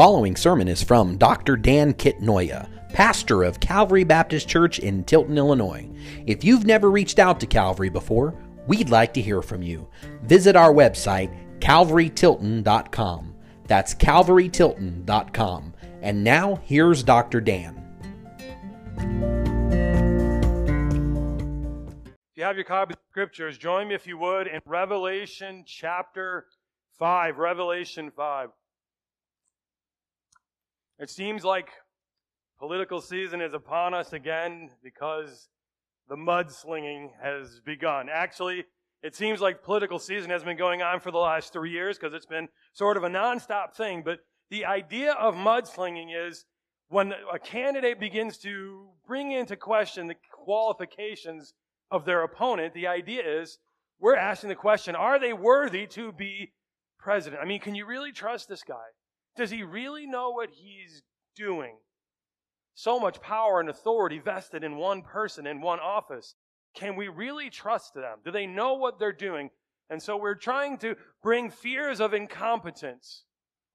following sermon is from Dr. Dan Kitnoya, pastor of Calvary Baptist Church in Tilton, Illinois. If you've never reached out to Calvary before, we'd like to hear from you. Visit our website, calvarytilton.com. That's calvarytilton.com. And now, here's Dr. Dan. If you have your copy of scriptures, join me if you would in Revelation chapter 5. Revelation 5. It seems like political season is upon us again because the mudslinging has begun. Actually, it seems like political season has been going on for the last three years because it's been sort of a nonstop thing. But the idea of mudslinging is when a candidate begins to bring into question the qualifications of their opponent, the idea is we're asking the question, are they worthy to be president? I mean, can you really trust this guy? Does he really know what he's doing? So much power and authority vested in one person, in one office. Can we really trust them? Do they know what they're doing? And so we're trying to bring fears of incompetence.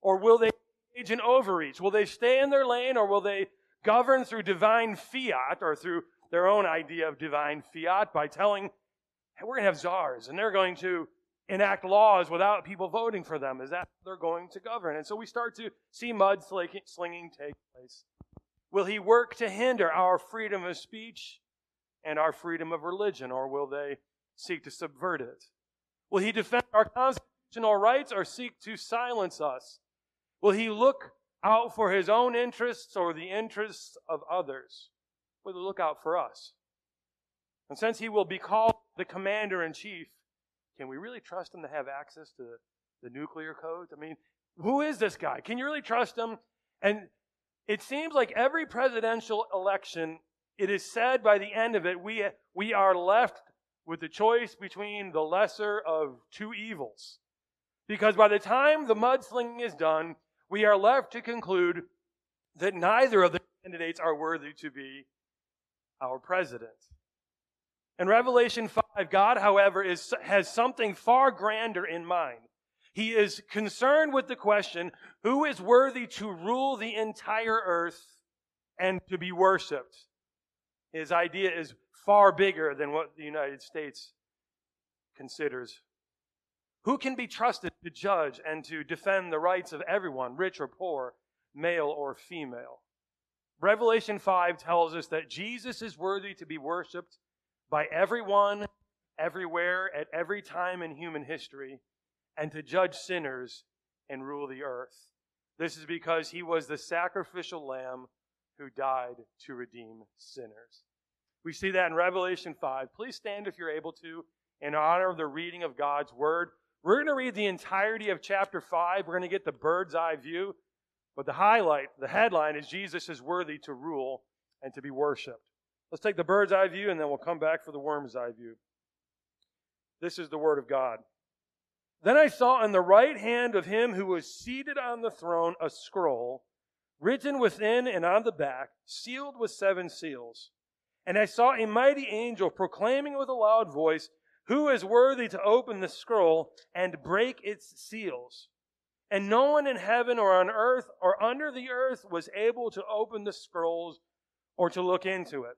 Or will they engage in overreach? Will they stay in their lane or will they govern through divine fiat or through their own idea of divine fiat by telling, hey, we're going to have czars and they're going to enact laws without people voting for them. Is that they're going to govern? And so we start to see mudslinging take place. Will he work to hinder our freedom of speech and our freedom of religion, or will they seek to subvert it? Will he defend our constitutional rights or seek to silence us? Will he look out for his own interests or the interests of others? Will he look out for us? And since he will be called the commander in chief, can we really trust him to have access to the nuclear codes? I mean, who is this guy? Can you really trust him? And it seems like every presidential election, it is said by the end of it, we, we are left with the choice between the lesser of two evils. Because by the time the mudslinging is done, we are left to conclude that neither of the candidates are worthy to be our president. In Revelation 5, God, however, is, has something far grander in mind. He is concerned with the question who is worthy to rule the entire earth and to be worshiped? His idea is far bigger than what the United States considers. Who can be trusted to judge and to defend the rights of everyone, rich or poor, male or female? Revelation 5 tells us that Jesus is worthy to be worshiped by everyone, everywhere, at every time in human history, and to judge sinners and rule the earth. This is because he was the sacrificial lamb who died to redeem sinners. We see that in Revelation 5. Please stand if you're able to in honor of the reading of God's word. We're going to read the entirety of chapter 5. We're going to get the bird's eye view. But the highlight, the headline is Jesus is worthy to rule and to be worshiped. Let's take the bird's eye view and then we'll come back for the worm's eye view. This is the Word of God. Then I saw in the right hand of him who was seated on the throne a scroll, written within and on the back, sealed with seven seals. And I saw a mighty angel proclaiming with a loud voice, Who is worthy to open the scroll and break its seals? And no one in heaven or on earth or under the earth was able to open the scrolls or to look into it.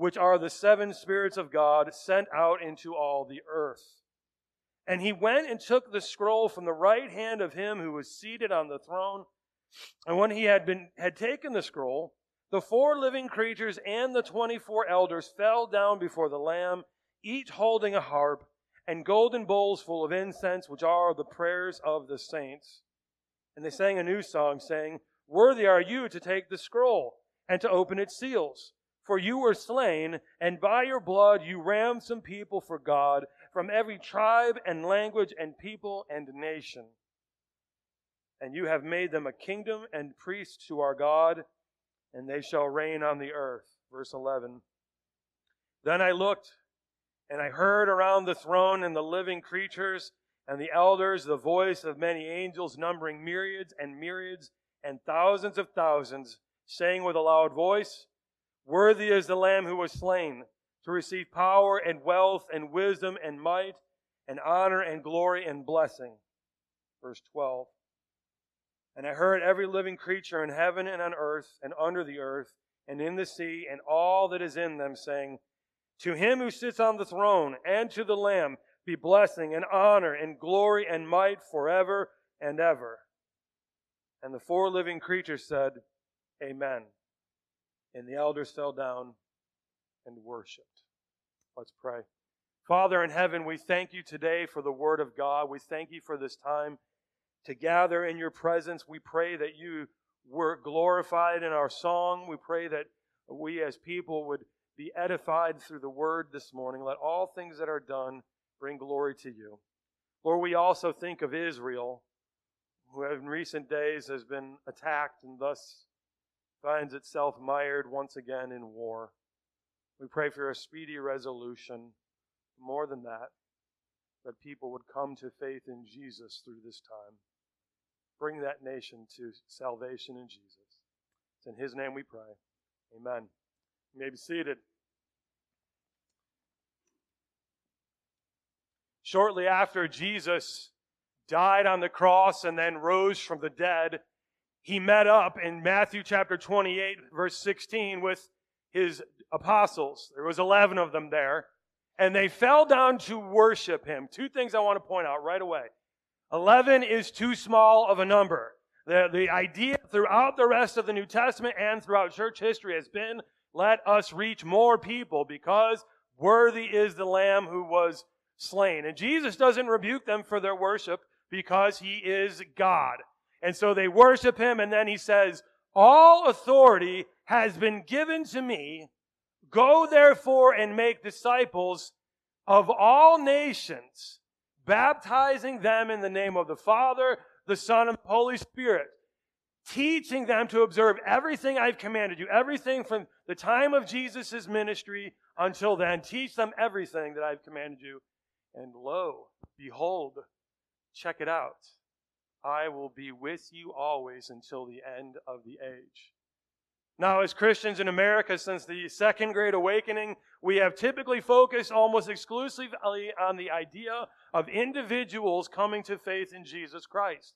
which are the seven spirits of God sent out into all the earth. And he went and took the scroll from the right hand of him who was seated on the throne. And when he had been had taken the scroll, the four living creatures and the twenty-four elders fell down before the Lamb, each holding a harp and golden bowls full of incense, which are the prayers of the saints. And they sang a new song, saying, Worthy are you to take the scroll and to open its seals. For you were slain, and by your blood you ransomed people for God from every tribe and language and people and nation. and you have made them a kingdom and priests to our God, and they shall reign on the earth. Verse 11. Then I looked, and I heard around the throne and the living creatures and the elders the voice of many angels, numbering myriads and myriads and thousands of thousands, saying with a loud voice, Worthy is the Lamb who was slain to receive power and wealth and wisdom and might and honor and glory and blessing. Verse 12. And I heard every living creature in heaven and on earth and under the earth and in the sea and all that is in them saying, To him who sits on the throne and to the Lamb be blessing and honor and glory and might forever and ever. And the four living creatures said, Amen. And the elders fell down and worshiped. Let's pray. Father in heaven, we thank you today for the word of God. We thank you for this time to gather in your presence. We pray that you were glorified in our song. We pray that we as people would be edified through the word this morning. Let all things that are done bring glory to you. Lord, we also think of Israel, who in recent days has been attacked and thus finds itself mired once again in war. We pray for a speedy resolution. More than that, that people would come to faith in Jesus through this time. Bring that nation to salvation in Jesus. It's in His name we pray. Amen. You may be seated. Shortly after Jesus died on the cross and then rose from the dead, he met up in Matthew chapter 28, verse 16, with his apostles. There was 11 of them there. And they fell down to worship him. Two things I want to point out right away. 11 is too small of a number. The, the idea throughout the rest of the New Testament and throughout church history has been let us reach more people because worthy is the Lamb who was slain. And Jesus doesn't rebuke them for their worship because he is God. And so they worship him, and then he says, All authority has been given to me. Go therefore and make disciples of all nations, baptizing them in the name of the Father, the Son, and the Holy Spirit, teaching them to observe everything I've commanded you, everything from the time of Jesus' ministry until then. Teach them everything that I've commanded you. And lo, behold, check it out. I will be with you always until the end of the age. Now, as Christians in America, since the Second Great Awakening, we have typically focused almost exclusively on the idea of individuals coming to faith in Jesus Christ.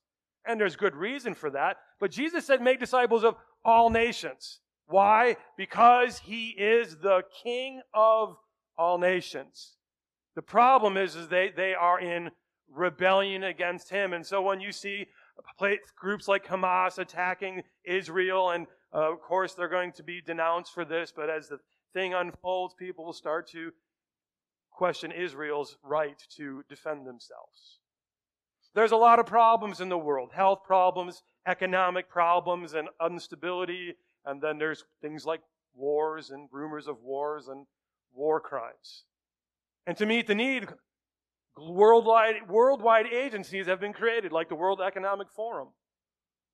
And there's good reason for that. But Jesus said, make disciples of all nations. Why? Because he is the King of all nations. The problem is, is they, they are in rebellion against him. And so when you see groups like Hamas attacking Israel, and uh, of course they're going to be denounced for this, but as the thing unfolds, people will start to question Israel's right to defend themselves. There's a lot of problems in the world health problems, economic problems, and instability. And then there's things like wars and rumors of wars and war crimes. And to meet the need, worldwide, worldwide agencies have been created, like the World Economic Forum,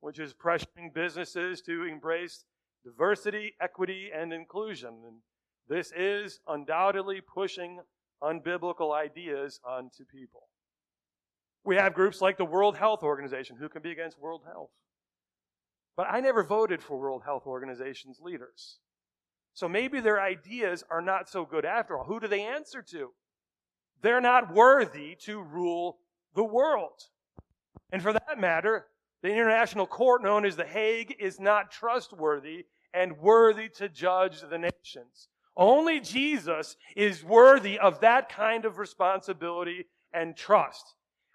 which is pressuring businesses to embrace diversity, equity, and inclusion. And this is undoubtedly pushing unbiblical ideas onto people. We have groups like the World Health Organization. Who can be against World Health? But I never voted for World Health Organization's leaders. So maybe their ideas are not so good after all. Who do they answer to? They're not worthy to rule the world. And for that matter, the international court known as The Hague is not trustworthy and worthy to judge the nations. Only Jesus is worthy of that kind of responsibility and trust.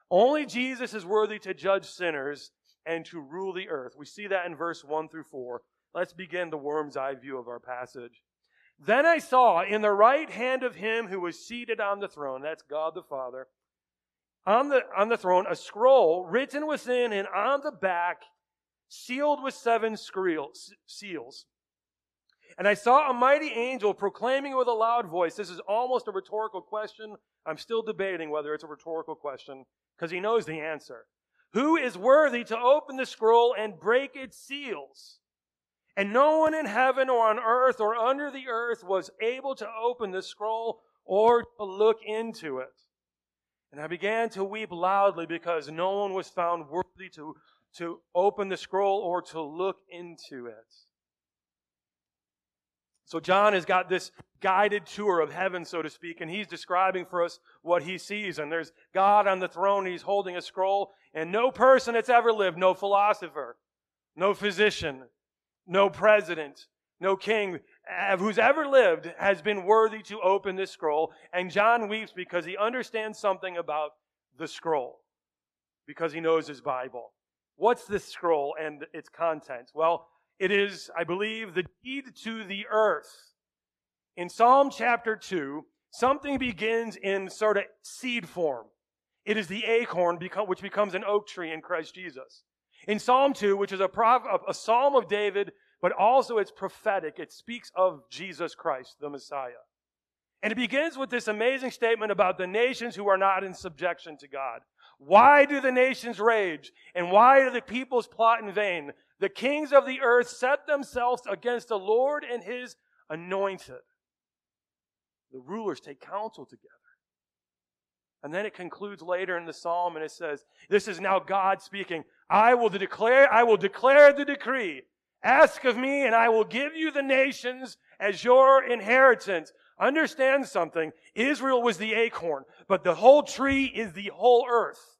Only Jesus is worthy to judge sinners and to rule the earth. We see that in verse 1 through 4. Let's begin the worm's eye view of our passage. Then I saw in the right hand of him who was seated on the throne, that's God the Father, on the, on the throne, a scroll written within and on the back, sealed with seven seals. And I saw a mighty angel proclaiming with a loud voice. This is almost a rhetorical question. I'm still debating whether it's a rhetorical question because he knows the answer. Who is worthy to open the scroll and break its seals? And no one in heaven or on earth or under the earth was able to open the scroll or to look into it. And I began to weep loudly because no one was found worthy to, to open the scroll or to look into it. So John has got this guided tour of heaven, so to speak, and he's describing for us what he sees. And there's God on the throne, he's holding a scroll, and no person that's ever lived, no philosopher, no physician, no president, no king uh, who's ever lived has been worthy to open this scroll. And John weeps because he understands something about the scroll, because he knows his Bible. What's this scroll and its contents? Well, it is, I believe, the deed to the earth. In Psalm chapter 2, something begins in sort of seed form. It is the acorn which becomes an oak tree in Christ Jesus. In Psalm 2, which is a, a psalm of David, but also it's prophetic, it speaks of Jesus Christ, the Messiah. And it begins with this amazing statement about the nations who are not in subjection to God. Why do the nations rage? And why do the peoples plot in vain? The kings of the earth set themselves against the Lord and his anointed. The rulers take counsel together. And then it concludes later in the psalm and it says, This is now God speaking. I will declare, I will declare the decree. Ask of me, and I will give you the nations as your inheritance. Understand something. Israel was the acorn, but the whole tree is the whole earth.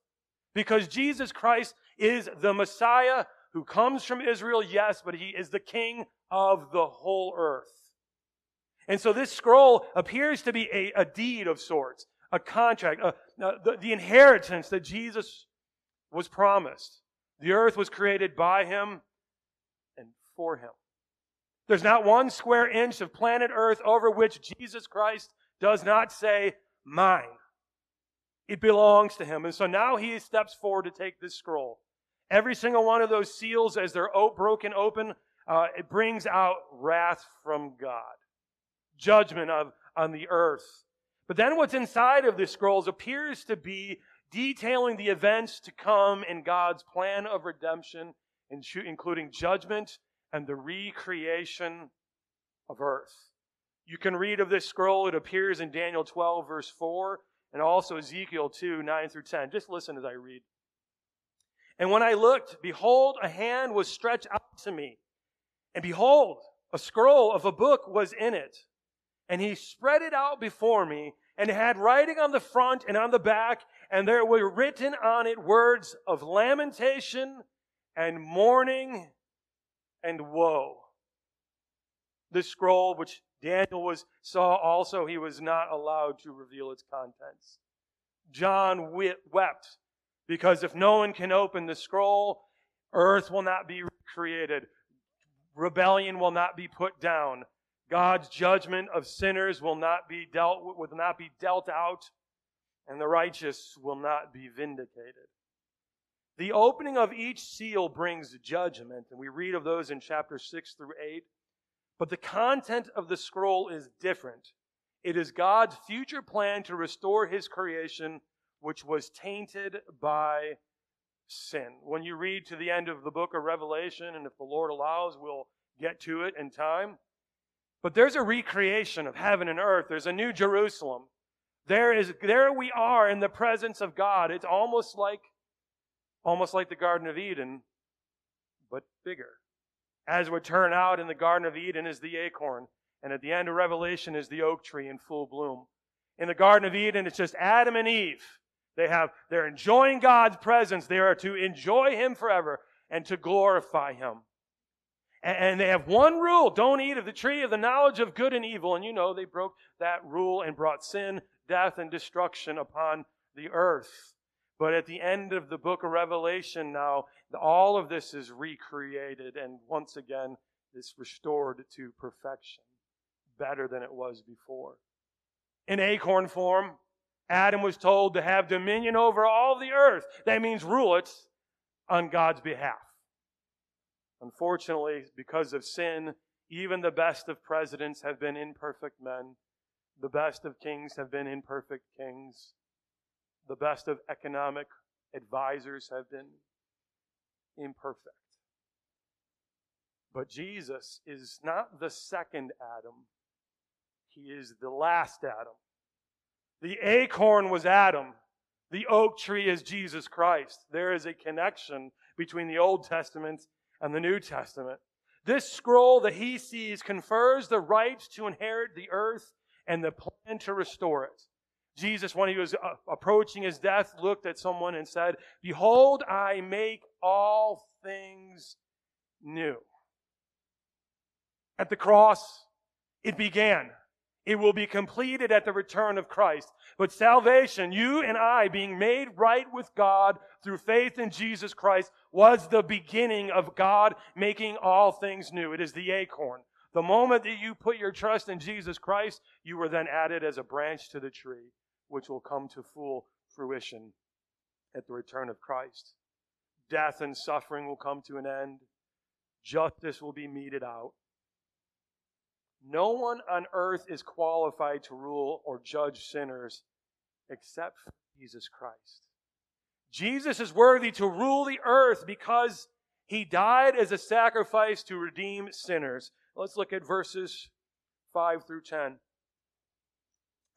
Because Jesus Christ is the Messiah who comes from Israel, yes, but he is the king of the whole earth. And so this scroll appears to be a, a deed of sorts, a contract, a, a, the, the inheritance that Jesus was promised. The earth was created by him and for him. There's not one square inch of planet earth over which Jesus Christ does not say, mine. It belongs to him. And so now he steps forward to take this scroll. Every single one of those seals, as they're broken open, uh, it brings out wrath from God, judgment of, on the earth. But then what's inside of the scrolls appears to be detailing the events to come in God's plan of redemption, including judgment and the recreation of earth. You can read of this scroll. It appears in Daniel 12, verse 4, and also Ezekiel 2, 9 through 10. Just listen as I read. And when I looked, behold, a hand was stretched out to me. And behold, a scroll of a book was in it. And he spread it out before me, and had writing on the front and on the back, and there were written on it words of lamentation and mourning and woe. The scroll, which Daniel was, saw also, he was not allowed to reveal its contents. John wept because if no one can open the scroll, earth will not be created. Rebellion will not be put down. God's judgment of sinners will not be dealt will not be dealt out, and the righteous will not be vindicated. The opening of each seal brings judgment, and we read of those in chapter 6 through 8. But the content of the scroll is different. It is God's future plan to restore his creation which was tainted by sin. When you read to the end of the book of Revelation, and if the Lord allows, we'll get to it in time. But there's a recreation of heaven and earth. There's a new Jerusalem. There is there we are in the presence of God. It's almost like almost like the Garden of Eden, but bigger. As would turn out in the Garden of Eden is the acorn, and at the end of Revelation is the oak tree in full bloom. In the Garden of Eden, it's just Adam and Eve they have, they're enjoying God's presence. They are to enjoy Him forever and to glorify Him. And, they have one rule don't eat of the tree of the knowledge of good and evil. And you know, they broke that rule and brought sin, death, and destruction upon the earth. But at the end of the book of Revelation now, all of this is recreated and once again is restored to perfection, better than it was before. In acorn form, Adam was told to have dominion over all the earth. That means rule it on God's behalf. Unfortunately, because of sin, even the best of presidents have been imperfect men. The best of kings have been imperfect kings. The best of economic advisors have been imperfect. But Jesus is not the second Adam, he is the last Adam. The acorn was Adam. The oak tree is Jesus Christ. There is a connection between the Old Testament and the New Testament. This scroll that he sees confers the right to inherit the earth and the plan to restore it. Jesus, when he was uh, approaching his death, looked at someone and said, Behold, I make all things new. At the cross, it began. It will be completed at the return of Christ. But salvation, you and I being made right with God through faith in Jesus Christ, was the beginning of God making all things new. It is the acorn. The moment that you put your trust in Jesus Christ, you were then added as a branch to the tree, which will come to full fruition at the return of Christ. Death and suffering will come to an end. Justice will be meted out. No one on earth is qualified to rule or judge sinners except Jesus Christ. Jesus is worthy to rule the earth because he died as a sacrifice to redeem sinners. Let's look at verses 5 through 10.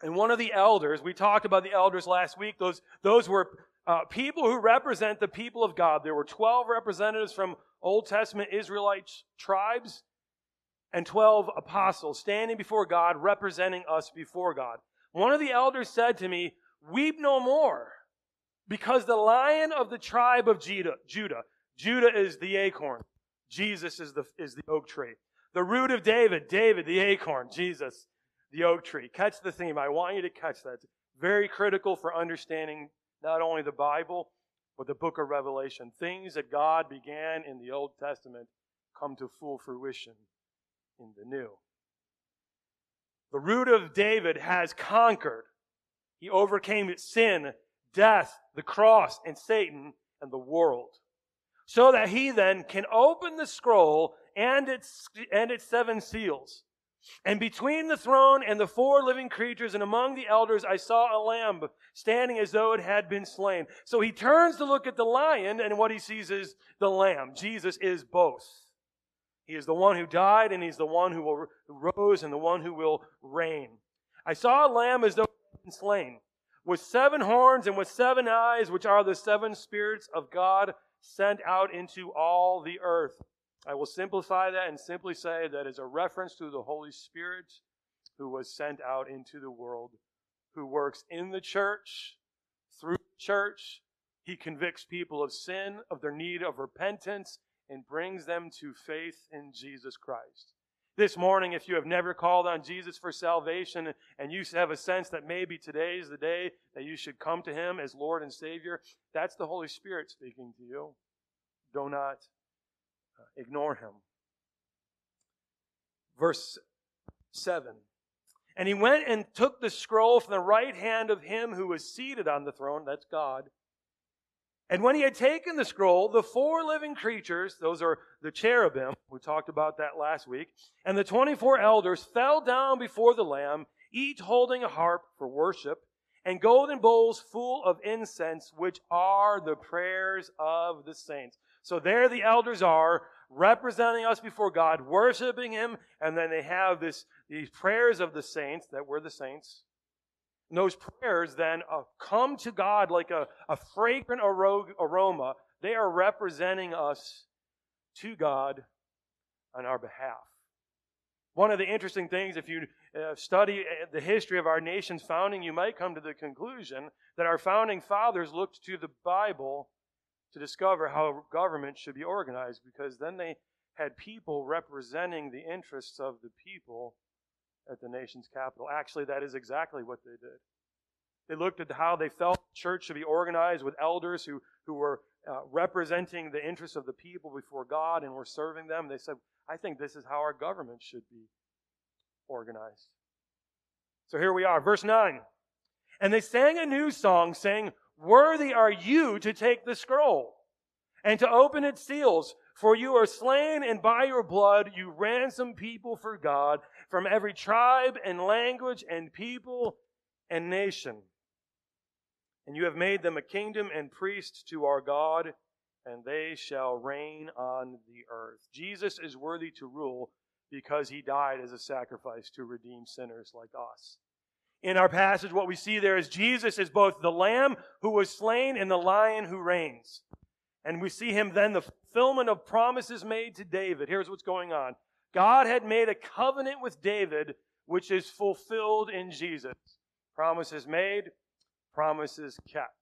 And one of the elders, we talked about the elders last week, those, those were uh, people who represent the people of God. There were 12 representatives from Old Testament Israelite tribes and 12 apostles standing before God, representing us before God. One of the elders said to me, Weep no more, because the lion of the tribe of Judah, Judah, Judah is the acorn, Jesus is the, is the oak tree. The root of David, David, the acorn, Jesus, the oak tree. Catch the theme. I want you to catch that. It's very critical for understanding not only the Bible, but the book of Revelation. Things that God began in the Old Testament come to full fruition in the new. The root of David has conquered. He overcame sin, death, the cross, and Satan and the world. So that he then can open the scroll and its, and its seven seals. And between the throne and the four living creatures and among the elders, I saw a lamb standing as though it had been slain. So he turns to look at the lion, and what he sees is the lamb. Jesus is both. He is the one who died, and he's the one who, will, rose, and the one who will reign. I saw a lamb as though slain, with seven horns and with seven eyes, which are the seven spirits of God sent out into all the earth. I will simplify that and simply say that is a reference to the Holy Spirit who was sent out into the world, who works in the church, through the church. He convicts people of sin, of their need of repentance, and brings them to faith in Jesus Christ. This morning, if you have never called on Jesus for salvation and you have a sense that maybe today is the day that you should come to Him as Lord and Savior, that's the Holy Spirit speaking to you. Do not uh, ignore Him. Verse 7 And he went and took the scroll from the right hand of him who was seated on the throne, that's God and when he had taken the scroll, the four living creatures, those are the cherubim, we talked about that last week, and the 24 elders fell down before the Lamb, each holding a harp for worship, and golden bowls full of incense, which are the prayers of the saints. So there the elders are, representing us before God, worshiping Him, and then they have this, these prayers of the saints, that we're the saints, those prayers then uh, come to God like a, a fragrant aroma. They are representing us to God on our behalf. One of the interesting things, if you uh, study uh, the history of our nation's founding, you might come to the conclusion that our founding fathers looked to the Bible to discover how government should be organized because then they had people representing the interests of the people at the nation's capital. Actually, that is exactly what they did. They looked at how they felt the church should be organized with elders who, who were uh, representing the interests of the people before God and were serving them. They said, I think this is how our government should be organized. So here we are, verse 9. And they sang a new song, saying, Worthy are you to take the scroll and to open its seals, for you are slain, and by your blood you ransom people for God from every tribe and language and people and nation. And you have made them a kingdom and priests to our God, and they shall reign on the earth. Jesus is worthy to rule because he died as a sacrifice to redeem sinners like us. In our passage, what we see there is Jesus is both the lamb who was slain and the lion who reigns. And we see him then the fulfillment of promises made to David. Here's what's going on God had made a covenant with David, which is fulfilled in Jesus. Promises made, promises kept.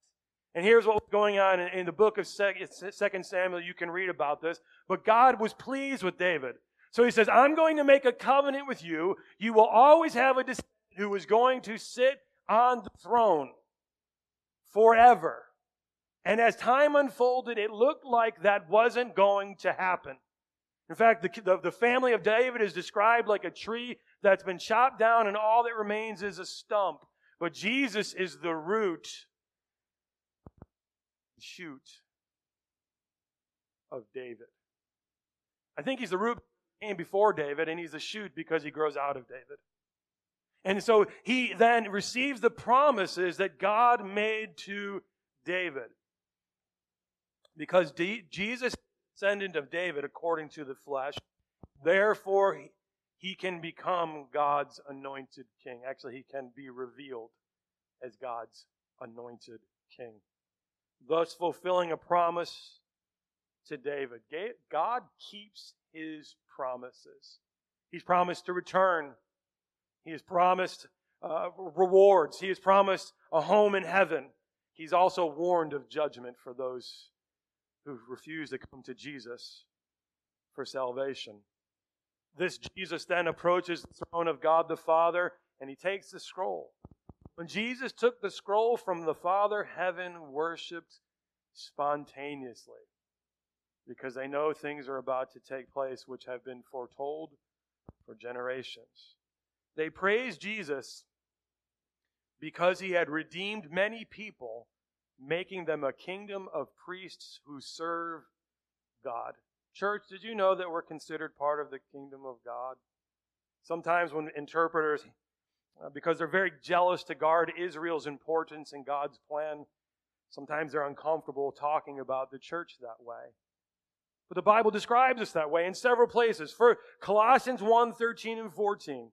And here's what was going on in, the book of Second Samuel. You can read about this. But God was pleased with David. So he says, I'm going to make a covenant with you. You will always have a descendant who is going to sit on the throne forever. And as time unfolded, it looked like that wasn't going to happen. In fact, the, the, the, family of David is described like a tree that's been chopped down and all that remains is a stump. But Jesus is the root, shoot of David. I think he's the root came before David, and he's the shoot because he grows out of David. And so he then receives the promises that God made to David. Because D- Jesus descendant of David according to the flesh, therefore he can become God's anointed king. Actually, he can be revealed as God's anointed king. Thus fulfilling a promise to David. God keeps his promises. He's promised to return. He has promised uh, rewards. He has promised a home in heaven. He's also warned of judgment for those who refuse to come to Jesus for salvation. This Jesus then approaches the throne of God the Father and he takes the scroll. When Jesus took the scroll from the Father, heaven worshiped spontaneously because they know things are about to take place which have been foretold for generations. They praise Jesus because he had redeemed many people, making them a kingdom of priests who serve God. Church, did you know that we're considered part of the kingdom of God? Sometimes when interpreters, uh, because they're very jealous to guard Israel's importance in God's plan, sometimes they're uncomfortable talking about the church that way. But the Bible describes us that way in several places. For Colossians 1 13 and 14.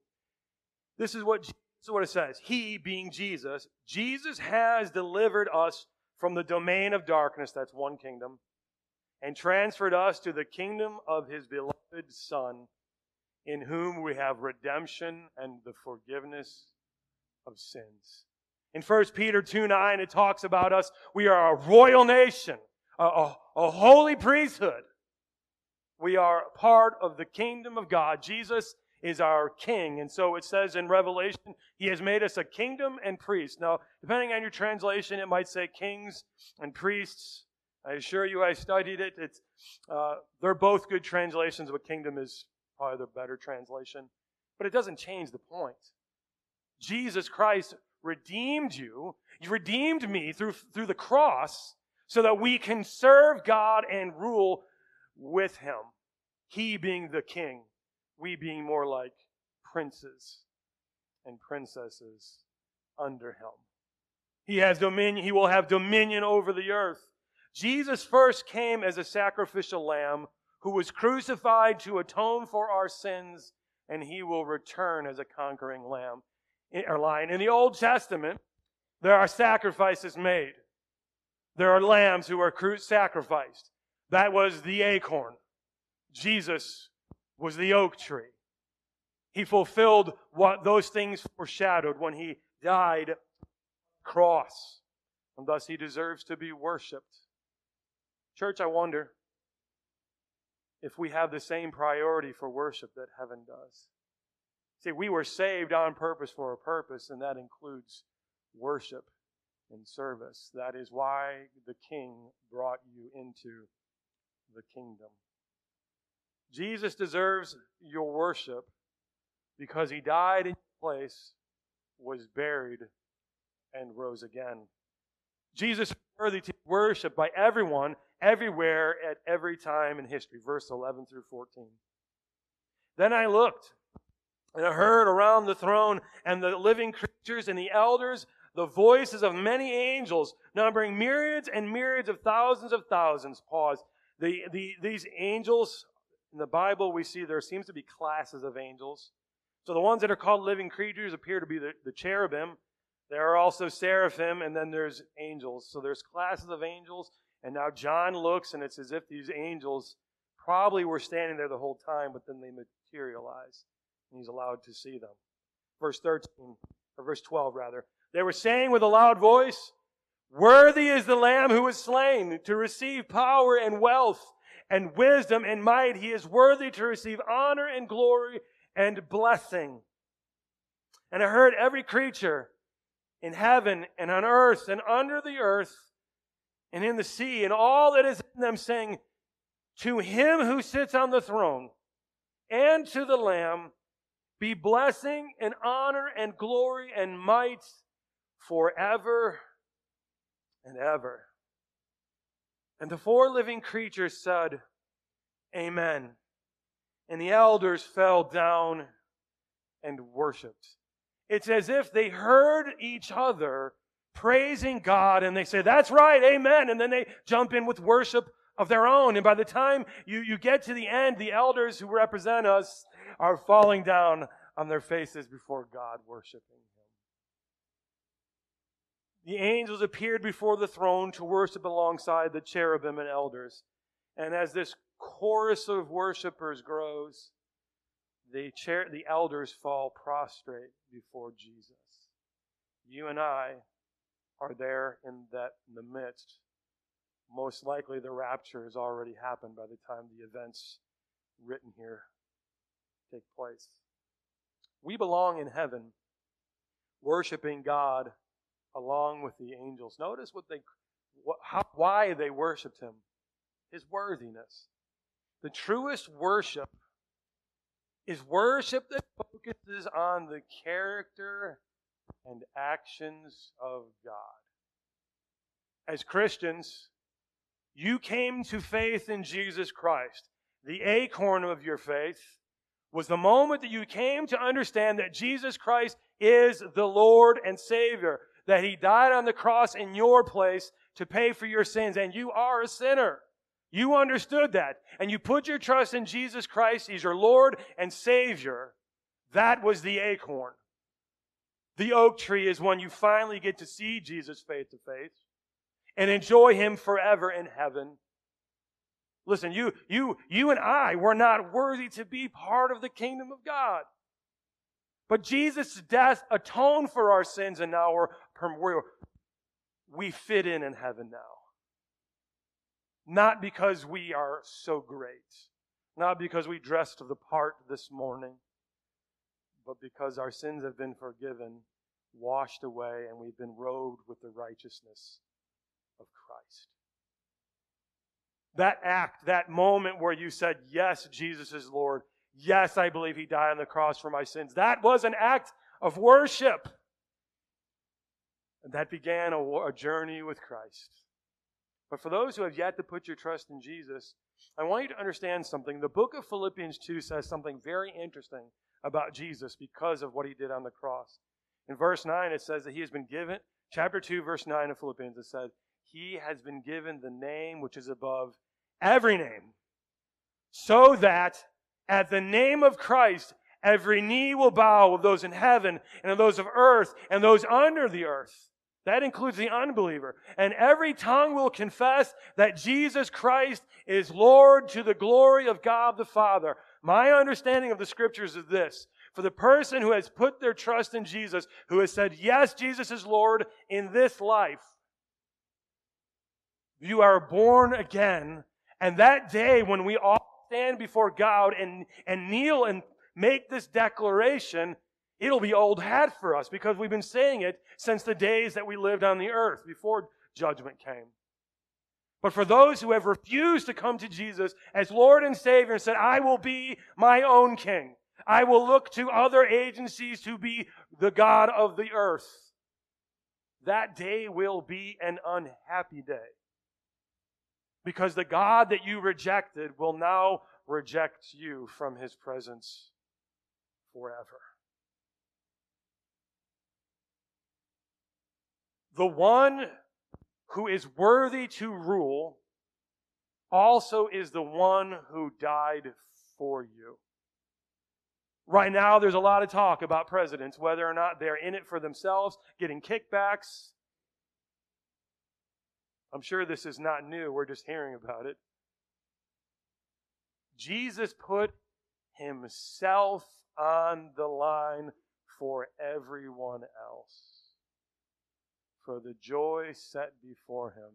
This is what, this is what it says. He, being Jesus, Jesus has delivered us from the domain of darkness, that's one kingdom, and transferred us to the kingdom of his beloved Son, in whom we have redemption and the forgiveness of sins. In 1 Peter 2 9, it talks about us. We are a royal nation, a, a, a holy priesthood we are part of the kingdom of God. Jesus is our king. And so it says in Revelation, he has made us a kingdom and priests. Now, depending on your translation, it might say kings and priests. I assure you, I studied it. It's, uh, they're both good translations, but kingdom is probably the better translation. But it doesn't change the point. Jesus Christ redeemed you. You redeemed me through, through the cross so that we can serve God and rule with him. He being the king, we being more like princes and princesses under him. He has dominion, he will have dominion over the earth. Jesus first came as a sacrificial lamb who was crucified to atone for our sins, and he will return as a conquering lamb or lion. In the Old Testament, there are sacrifices made. There are lambs who are sacrificed. That was the acorn. Jesus was the oak tree. He fulfilled what those things foreshadowed when he died cross. And thus he deserves to be worshiped. Church, I wonder if we have the same priority for worship that heaven does. See, we were saved on purpose for a purpose, and that includes worship and service. That is why the King brought you into the kingdom. Jesus deserves your worship because he died in place, was buried, and rose again. Jesus is worthy to be worshiped by everyone, everywhere, at every time in history. Verse 11 through 14. Then I looked, and I heard around the throne and the living creatures and the elders the voices of many angels, numbering myriads and myriads of thousands of thousands. Pause. The, the, these angels, in the Bible, we see there seems to be classes of angels. So the ones that are called living creatures appear to be the, the cherubim. There are also seraphim, and then there's angels. So there's classes of angels. And now John looks, and it's as if these angels probably were standing there the whole time, but then they materialize, and he's allowed to see them. Verse 13, or verse 12, rather. They were saying with a loud voice, Worthy is the Lamb who was slain to receive power and wealth and wisdom and might. He is worthy to receive honor and glory and blessing. And I heard every creature in heaven and on earth and under the earth and in the sea and all that is in them saying, To him who sits on the throne and to the Lamb be blessing and honor and glory and might forever and ever. And the four living creatures said, Amen. And the elders fell down and worshiped. It's as if they heard each other praising God and they say, That's right, amen. And then they jump in with worship of their own. And by the time you, you get to the end, the elders who represent us are falling down on their faces before God, worshiping. The angels appeared before the throne to worship alongside the cherubim and elders. And as this chorus of worshipers grows, the, the elders fall prostrate before Jesus. You and I are there in that in the midst. Most likely the rapture has already happened by the time the events written here take place. We belong in heaven, worshiping God along with the angels. Notice what they, how, why they worshiped Him. His worthiness. The truest worship is worship that focuses on the character and actions of God. As Christians, you came to faith in Jesus Christ. The acorn of your faith was the moment that you came to understand that Jesus Christ is the Lord and Savior, that He died on the cross in your place to pay for your sins, and you are a sinner. You understood that. And you put your trust in Jesus Christ. He's your Lord and Savior. That was the acorn. The oak tree is when you finally get to see Jesus face to face and enjoy Him forever in heaven. Listen, you, you, you and I were not worthy to be part of the kingdom of God. But Jesus' death atoned for our sins and now we're, we're, we fit in in heaven now. Not because we are so great, not because we dressed the part this morning, but because our sins have been forgiven, washed away, and we've been robed with the righteousness of Christ. That act, that moment where you said, Yes, Jesus is Lord. Yes, I believe He died on the cross for my sins. That was an act of worship. That began a, a journey with Christ. But for those who have yet to put your trust in Jesus, I want you to understand something. The book of Philippians 2 says something very interesting about Jesus because of what he did on the cross. In verse 9, it says that he has been given, chapter 2, verse 9 of Philippians, it says, He has been given the name which is above every name, so that at the name of Christ, every knee will bow of those in heaven and of those of earth and those under the earth that includes the unbeliever. And every tongue will confess that Jesus Christ is Lord to the glory of God the Father. My understanding of the scriptures is this. For the person who has put their trust in Jesus, who has said, yes, Jesus is Lord in this life, you are born again. And that day when we all stand before God and, and kneel and make this declaration, It'll be old hat for us because we've been saying it since the days that we lived on the earth before judgment came. But for those who have refused to come to Jesus as Lord and Savior and said, I will be my own king. I will look to other agencies to be the God of the earth. That day will be an unhappy day. Because the God that you rejected will now reject you from his presence forever. The one who is worthy to rule also is the one who died for you. Right now, there's a lot of talk about presidents, whether or not they're in it for themselves, getting kickbacks. I'm sure this is not new, we're just hearing about it. Jesus put himself on the line for everyone else. For the joy set before him,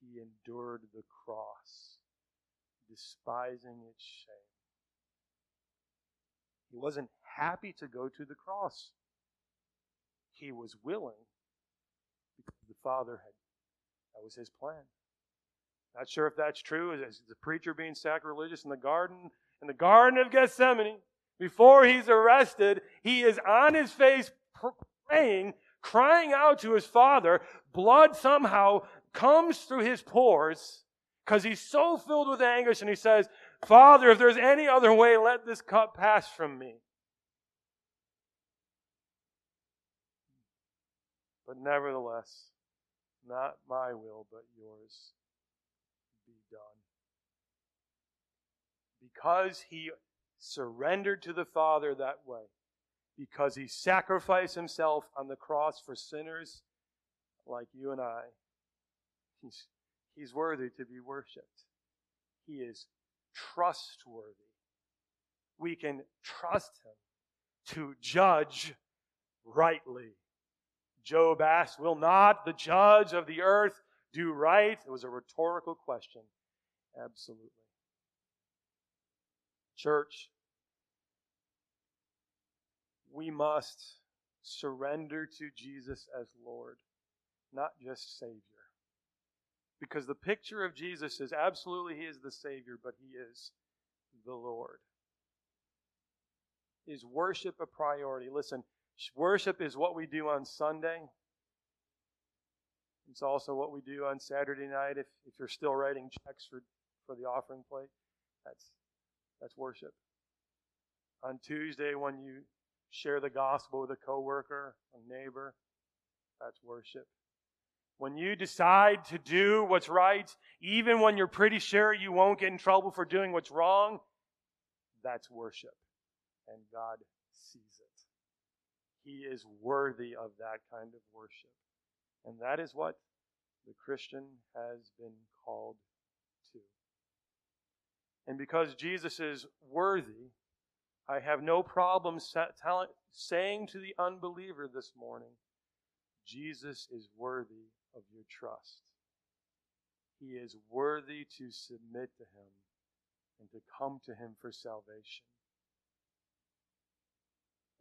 he endured the cross, despising its shame. He wasn't happy to go to the cross. He was willing because the Father had, that was his plan. Not sure if that's true. Is the preacher being sacrilegious in the garden, in the Garden of Gethsemane? Before he's arrested, he is on his face praying, crying out to his Father. Blood somehow comes through his pores because he's so filled with anguish and he says, Father, if there's any other way, let this cup pass from me. But nevertheless, not my will, but yours be done. Because he surrendered to the Father that way, because he sacrificed himself on the cross for sinners like you and I, he's, he's worthy to be worshiped. He is trustworthy. We can trust him to judge rightly. Job asked, Will not the judge of the earth do right? It was a rhetorical question. Absolutely. Church, we must surrender to Jesus as Lord, not just Savior. Because the picture of Jesus is absolutely He is the Savior, but He is the Lord. Is worship a priority? Listen, worship is what we do on Sunday. It's also what we do on Saturday night if, if you're still writing checks for, for the offering plate. That's, that's worship. On Tuesday, when you share the gospel with a coworker, a neighbor, that's worship. When you decide to do what's right, even when you're pretty sure you won't get in trouble for doing what's wrong, that's worship. And God sees it. He is worthy of that kind of worship. And that is what the Christian has been called to. And because Jesus is worthy, I have no problem saying to the unbeliever this morning, Jesus is worthy of your trust. He is worthy to submit to Him and to come to Him for salvation.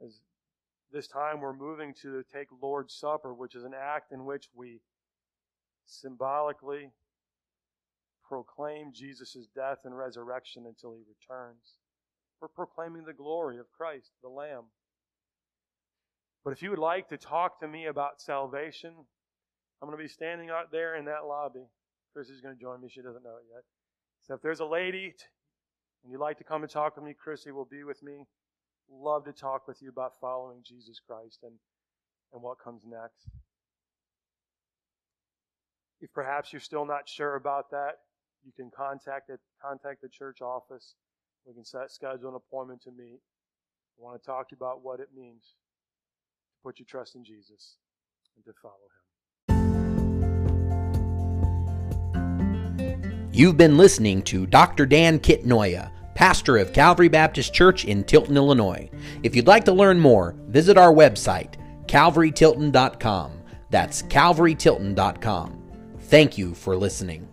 As this time we're moving to take Lord's Supper, which is an act in which we symbolically proclaim Jesus' death and resurrection until He returns. We're proclaiming the glory of Christ, the Lamb. But if you would like to talk to me about salvation, I'm going to be standing out there in that lobby. Chrissy's going to join me. She doesn't know it yet. So if there's a lady and you'd like to come and talk with me, Chrissy will be with me. Love to talk with you about following Jesus Christ and, and what comes next. If perhaps you're still not sure about that, you can contact it, contact the church office. We can set, schedule an appointment to meet. I want to talk to you about what it means to put your trust in Jesus and to follow him. You've been listening to Dr. Dan Kitnoya, pastor of Calvary Baptist Church in Tilton, Illinois. If you'd like to learn more, visit our website, calvarytilton.com. That's calvarytilton.com. Thank you for listening.